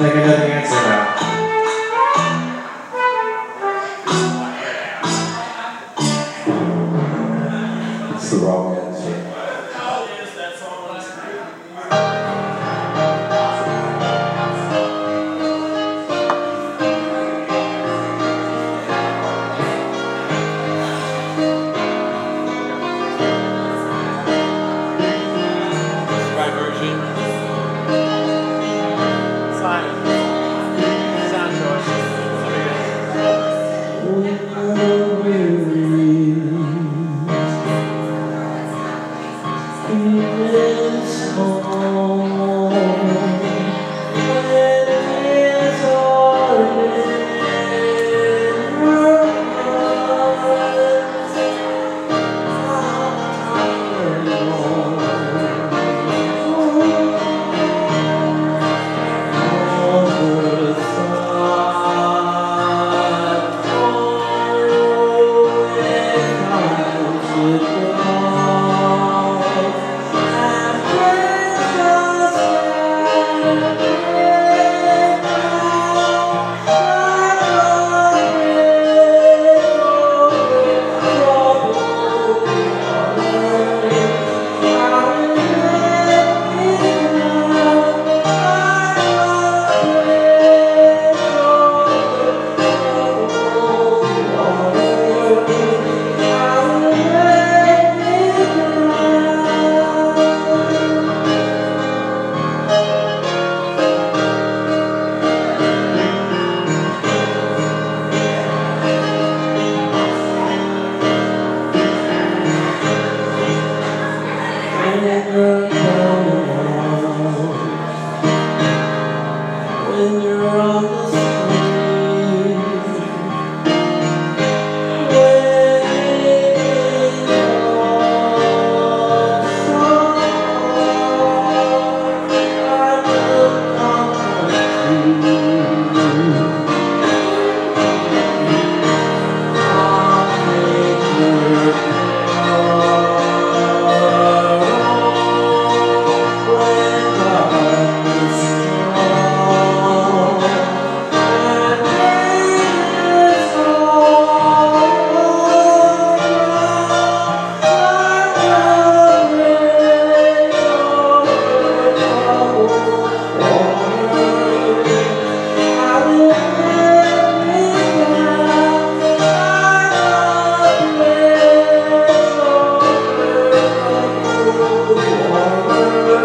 think I know the answer now. It's the wrong answer.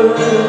Salvation.